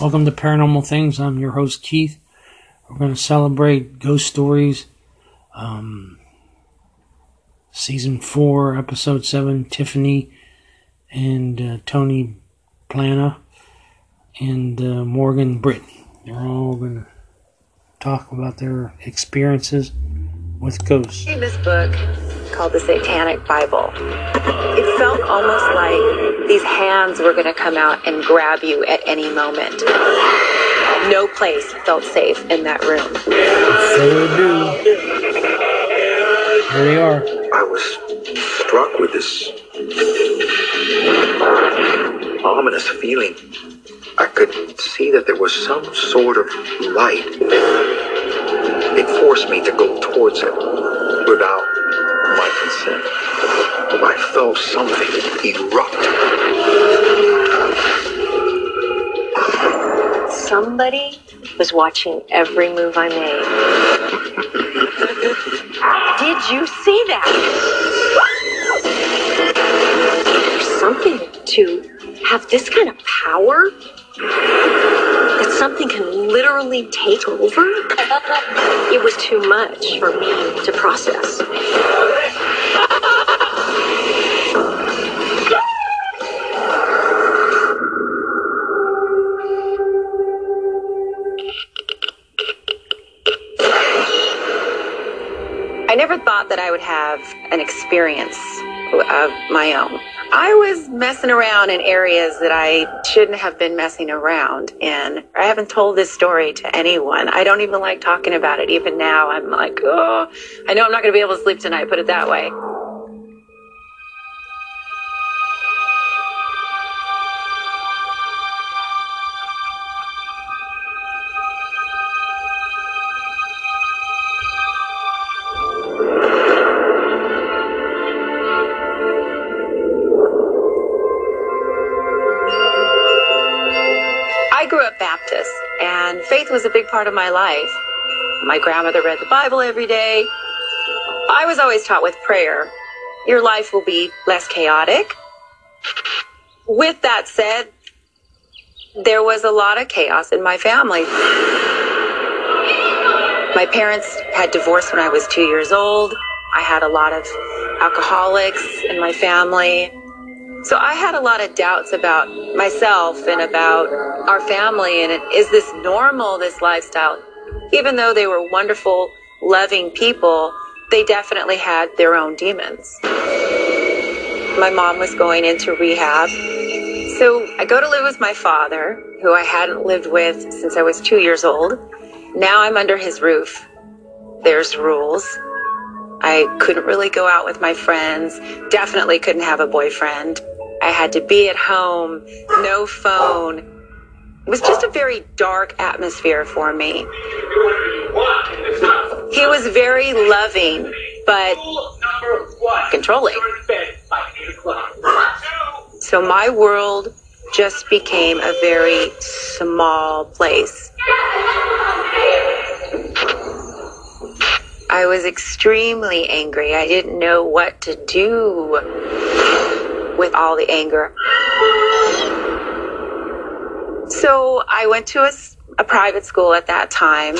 Welcome to Paranormal Things. I'm your host, Keith. We're going to celebrate Ghost Stories, um, Season 4, Episode 7. Tiffany and uh, Tony Plana and uh, Morgan Brittany. They're all going to talk about their experiences with ghosts. In this book called the Satanic Bible, it felt almost like these hands were going to come out and grab you at any moment. No place felt safe in that room. So they do. Here they are. I was struck with this ominous feeling. I could see that there was some sort of light. It forced me to go towards it without I felt something erupt. Somebody was watching every move I made. Did you see that? Something to have this kind of power that something can literally take over. It was too much for me to process. That I would have an experience of my own. I was messing around in areas that I shouldn't have been messing around in. I haven't told this story to anyone. I don't even like talking about it. Even now, I'm like, oh, I know I'm not going to be able to sleep tonight, put it that way. Part of my life. My grandmother read the Bible every day. I was always taught with prayer, your life will be less chaotic. With that said, there was a lot of chaos in my family. My parents had divorced when I was two years old. I had a lot of alcoholics in my family. So I had a lot of doubts about myself and about our family and is this normal, this lifestyle? Even though they were wonderful, loving people, they definitely had their own demons. My mom was going into rehab. So I go to live with my father, who I hadn't lived with since I was two years old. Now I'm under his roof. There's rules. I couldn't really go out with my friends, definitely couldn't have a boyfriend. I had to be at home, no phone. It was just a very dark atmosphere for me. He was very loving, but controlling. So my world just became a very small place. I was extremely angry. I didn't know what to do with all the anger. So I went to a private school at that time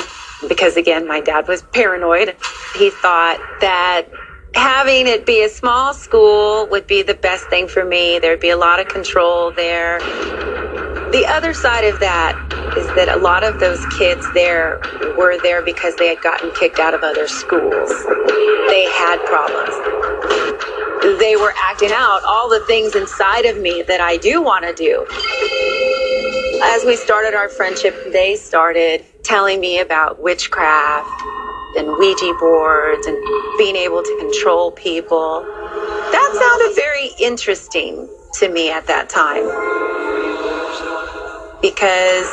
because, again, my dad was paranoid. He thought that having it be a small school would be the best thing for me. There'd be a lot of control there. The other side of that is that a lot of those kids there were there because they had gotten kicked out of other schools. They had problems. They were acting out all the things inside of me that I do want to do. As we started our friendship, they started telling me about witchcraft and Ouija boards and being able to control people. That sounded very interesting to me at that time because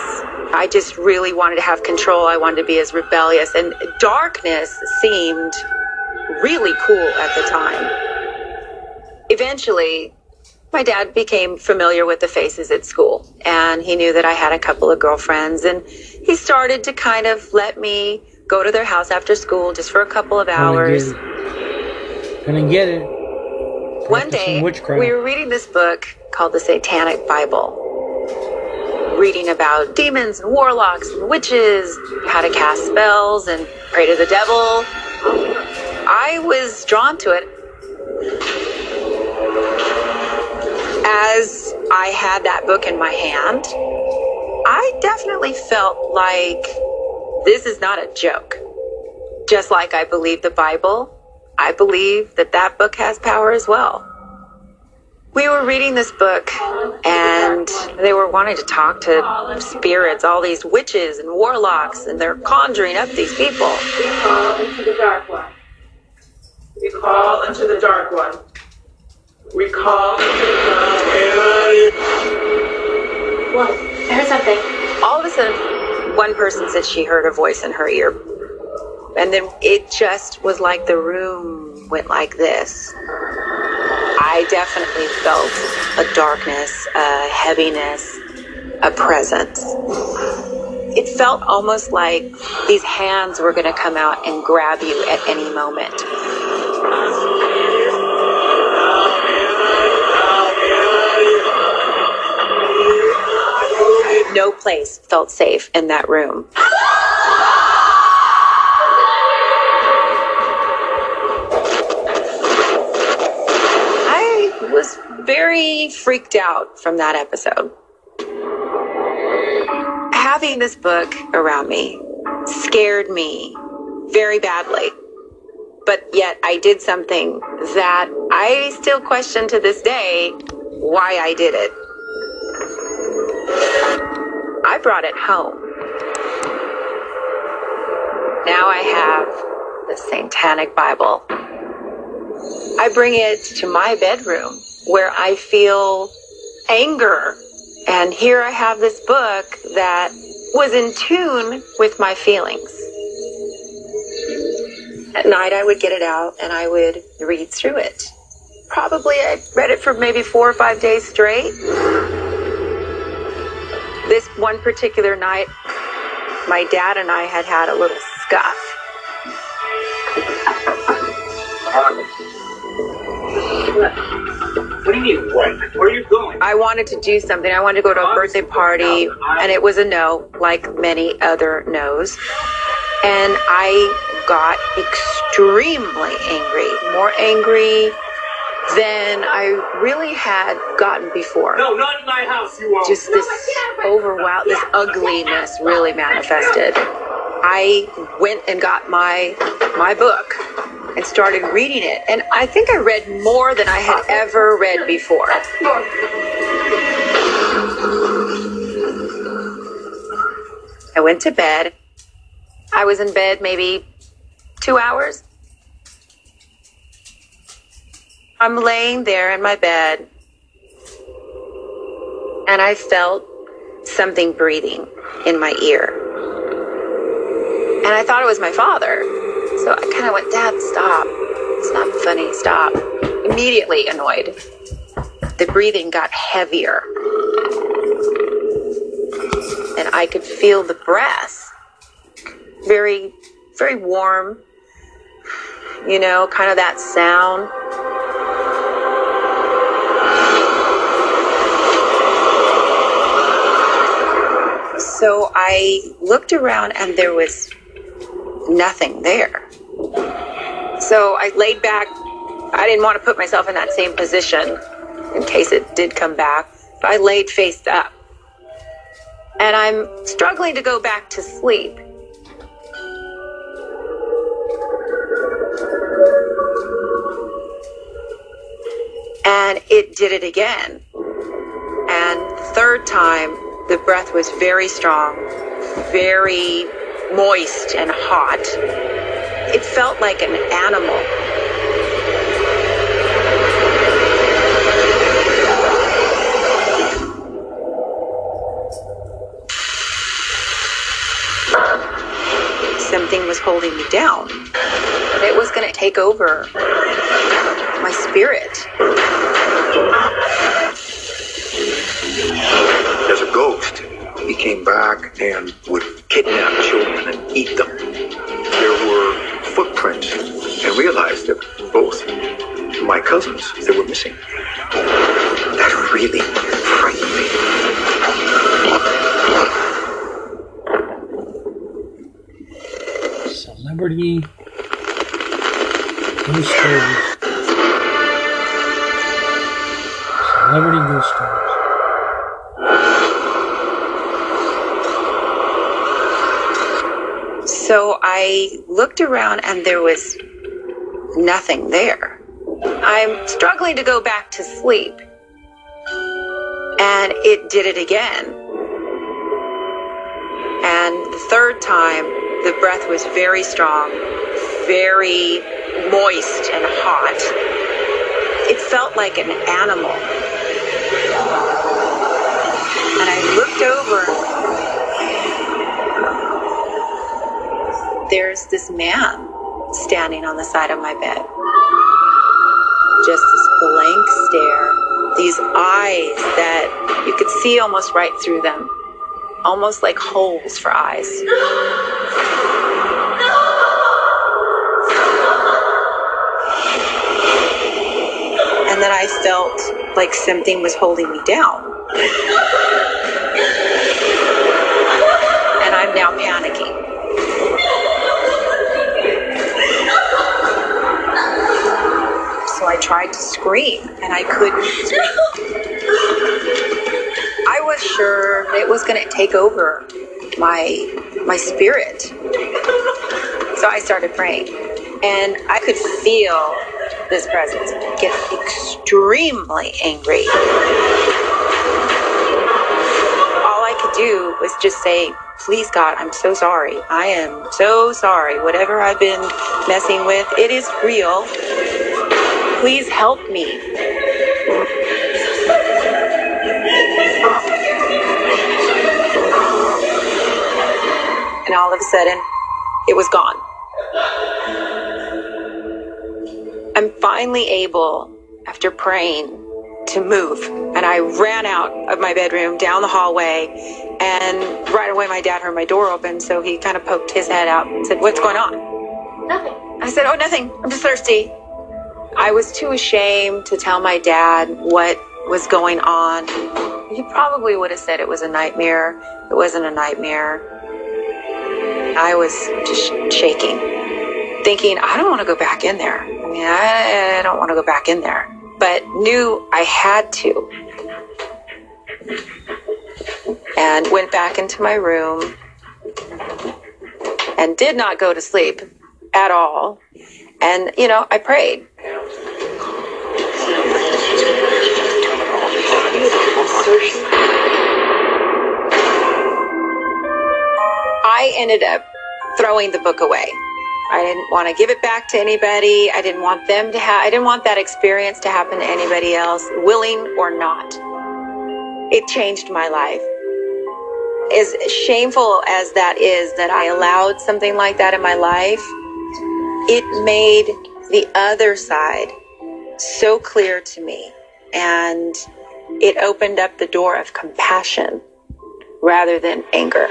I just really wanted to have control. I wanted to be as rebellious, and darkness seemed really cool at the time. Eventually, my dad became familiar with the faces at school, and he knew that I had a couple of girlfriends, and he started to kind of let me go to their house after school just for a couple of Gonna hours. get it. Gonna get it. One day, we were reading this book called the Satanic Bible. Reading about demons and warlocks and witches, how to cast spells and pray to the devil. I was drawn to it. As I had that book in my hand, I definitely felt like this is not a joke. Just like I believe the Bible, I believe that that book has power as well. We were reading this book and they were wanting to talk to spirits, all these witches and warlocks, and they're conjuring up these people. We call into the dark one. We call into the dark one. We call into the dark one. What? I heard something. All of a sudden, one person said she heard a voice in her ear. And then it just was like the room went like this. I definitely felt a darkness, a heaviness, a presence. It felt almost like these hands were going to come out and grab you at any moment. No place felt safe in that room. Very freaked out from that episode. Having this book around me scared me very badly. But yet I did something that I still question to this day why I did it. I brought it home. Now I have the Satanic Bible. I bring it to my bedroom where I feel anger. And here I have this book that was in tune with my feelings. At night, I would get it out and I would read through it. Probably I read it for maybe four or five days straight. This one particular night, my dad and I had had a little scuff. What do you mean, what? Where are you going? I wanted to do something. I wanted to go to a birthday party, and it was a no, like many other no's. And I got extremely angry, more angry than I really had gotten before. No, not in my house, you are. Just this overwhelm, this ugliness really manifested. I went and got my my book and started reading it, and I think I read more than I had ever read before. I went to bed. I was in bed maybe two hours. I'm laying there in my bed and I felt something breathing in my ear. And I thought it was my father. So I kind of went, Dad, stop. It's not funny. Stop. Immediately annoyed. The breathing got heavier. And I could feel the breath. Very, very warm. You know, kind of that sound. So I looked around and there was nothing there. So I laid back. I didn't want to put myself in that same position in case it did come back. I laid face up. And I'm struggling to go back to sleep. And it did it again. And third time, the breath was very strong, very moist and hot. It felt like an animal. Something was holding me down. It was going to take over my spirit. There's a ghost. He came back and would kidnap children and eat them footprint and realized that both my cousins they were missing. That really frightened me. Celebrity I looked around and there was nothing there. I'm struggling to go back to sleep. And it did it again. And the third time, the breath was very strong, very moist and hot. It felt like an animal. And I looked over. This man standing on the side of my bed. Just this blank stare, these eyes that you could see almost right through them, almost like holes for eyes. And then I felt like something was holding me down. And I'm now panicking. So I tried to scream and I couldn't. I was sure it was going to take over my my spirit. So I started praying and I could feel this presence get extremely angry. All I could do was just say, Please, God, I'm so sorry. I am so sorry. Whatever I've been messing with, it is real. Please help me. And all of a sudden, it was gone. I'm finally able, after praying, to move. And I ran out of my bedroom down the hallway. And right away, my dad heard my door open. So he kind of poked his head out and said, What's going on? Nothing. I said, Oh, nothing. I'm just thirsty. I was too ashamed to tell my dad what was going on. He probably would have said it was a nightmare. It wasn't a nightmare. I was just shaking, thinking, I don't want to go back in there. I mean, I, I don't want to go back in there, but knew I had to. And went back into my room and did not go to sleep at all. And, you know, I prayed. I ended up throwing the book away. I didn't want to give it back to anybody. I didn't want them to have, I didn't want that experience to happen to anybody else, willing or not. It changed my life. As shameful as that is that I allowed something like that in my life, it made the other side so clear to me. And it opened up the door of compassion rather than anger.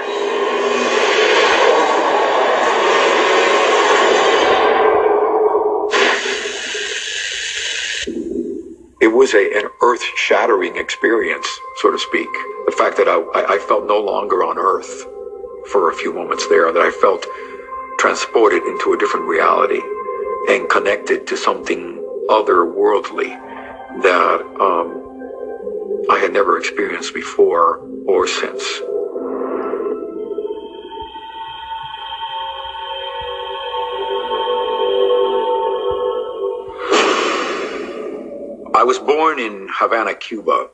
It was a, an earth shattering experience, so to speak. The fact that I, I felt no longer on earth for a few moments there, that I felt transported into a different reality and connected to something otherworldly that um, I had never experienced before or since. I was born in Havana, Cuba,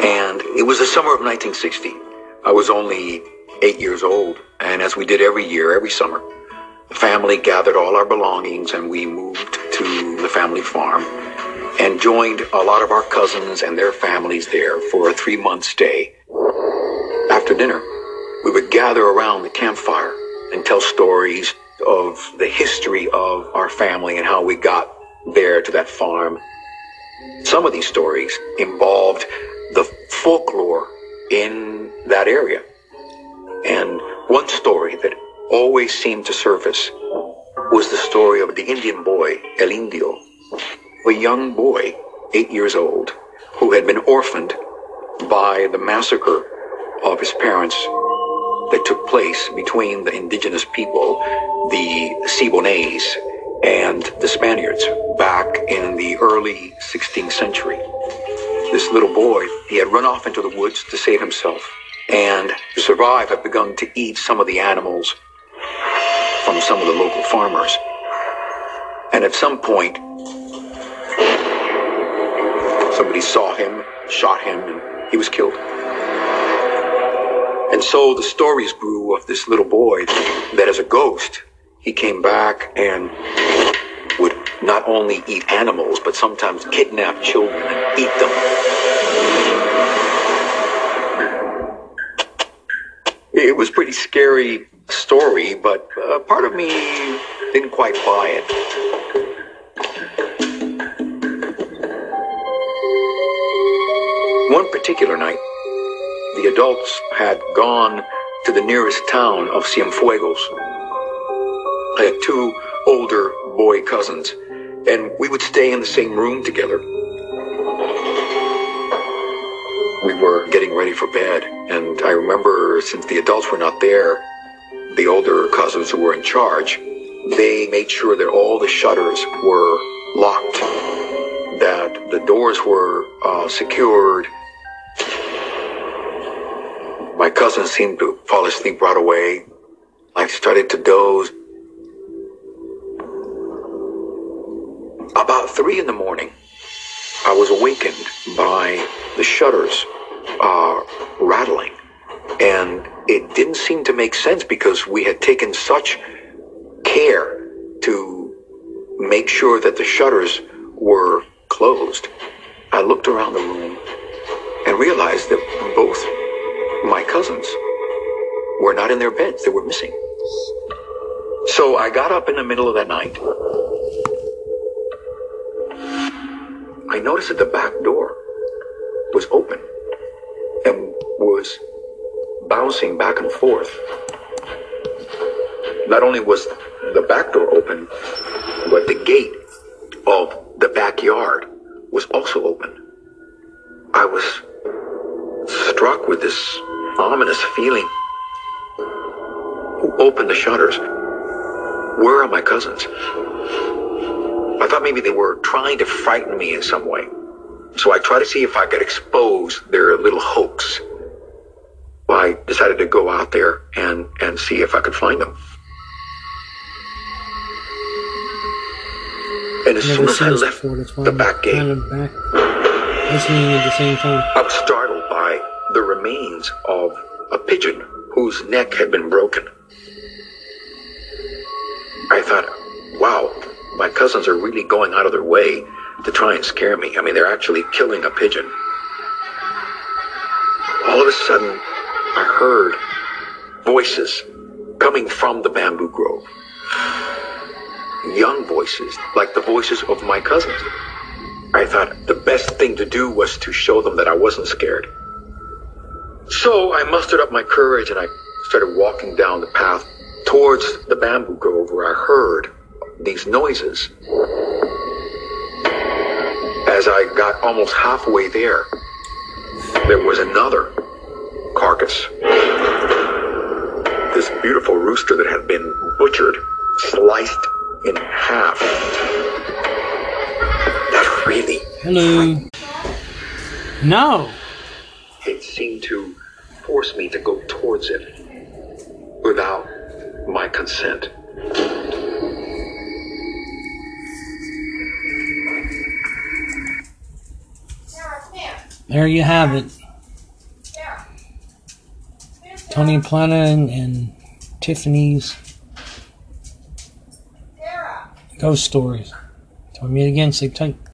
and it was the summer of 1960. I was only eight years old, and as we did every year, every summer, the family gathered all our belongings and we moved to the family farm and joined a lot of our cousins and their families there for a three month stay. After dinner, we would gather around the campfire and tell stories of the history of our family and how we got there to that farm. Some of these stories involved the folklore in that area. And one story that always seemed to surface was the story of the Indian boy, El Indio, a young boy, eight years old, who had been orphaned by the massacre of his parents that took place between the indigenous people, the Siboneyes, and the Spaniards back in the early 16th century. This little boy, he had run off into the woods to save himself and to survive had begun to eat some of the animals from some of the local farmers. And at some point, somebody saw him, shot him, and he was killed. And so the stories grew of this little boy that as a ghost, he came back and would not only eat animals, but sometimes kidnap children and eat them. It was pretty scary story, but uh, part of me didn't quite buy it. Particular night, the adults had gone to the nearest town of Cienfuegos. I had two older boy cousins, and we would stay in the same room together. We were getting ready for bed, and I remember since the adults were not there, the older cousins who were in charge, they made sure that all the shutters were locked, that the doors were uh, secured. My cousin seemed to fall asleep right away. I started to doze. About three in the morning, I was awakened by the shutters uh, rattling. And it didn't seem to make sense because we had taken such care to make sure that the shutters were closed. I looked around the room and realized that both cousins were not in their beds. They were missing. So I got up in the middle of the night. I noticed that the back door was open and was bouncing back and forth. Not only was the back door open, but the gate of the backyard was also open. I was struck with this ominous feeling. Who opened the shutters? Where are my cousins? I thought maybe they were trying to frighten me in some way. So I tried to see if I could expose their little hoax. Well, I decided to go out there and, and see if I could find them. And as soon as I left before. That's why the back gate, back listening at the same time. I was startled the remains of a pigeon whose neck had been broken. I thought, wow, my cousins are really going out of their way to try and scare me. I mean, they're actually killing a pigeon. All of a sudden, I heard voices coming from the bamboo grove. Young voices, like the voices of my cousins. I thought the best thing to do was to show them that I wasn't scared. So I mustered up my courage and I started walking down the path towards the bamboo grove where I heard these noises. As I got almost halfway there, there was another carcass. This beautiful rooster that had been butchered, sliced in half. That really Hello. No. Force me to go towards it without my consent. There you have it. Tony Plana and, and Tiffany's ghost stories. Till we meet again, sleep tight.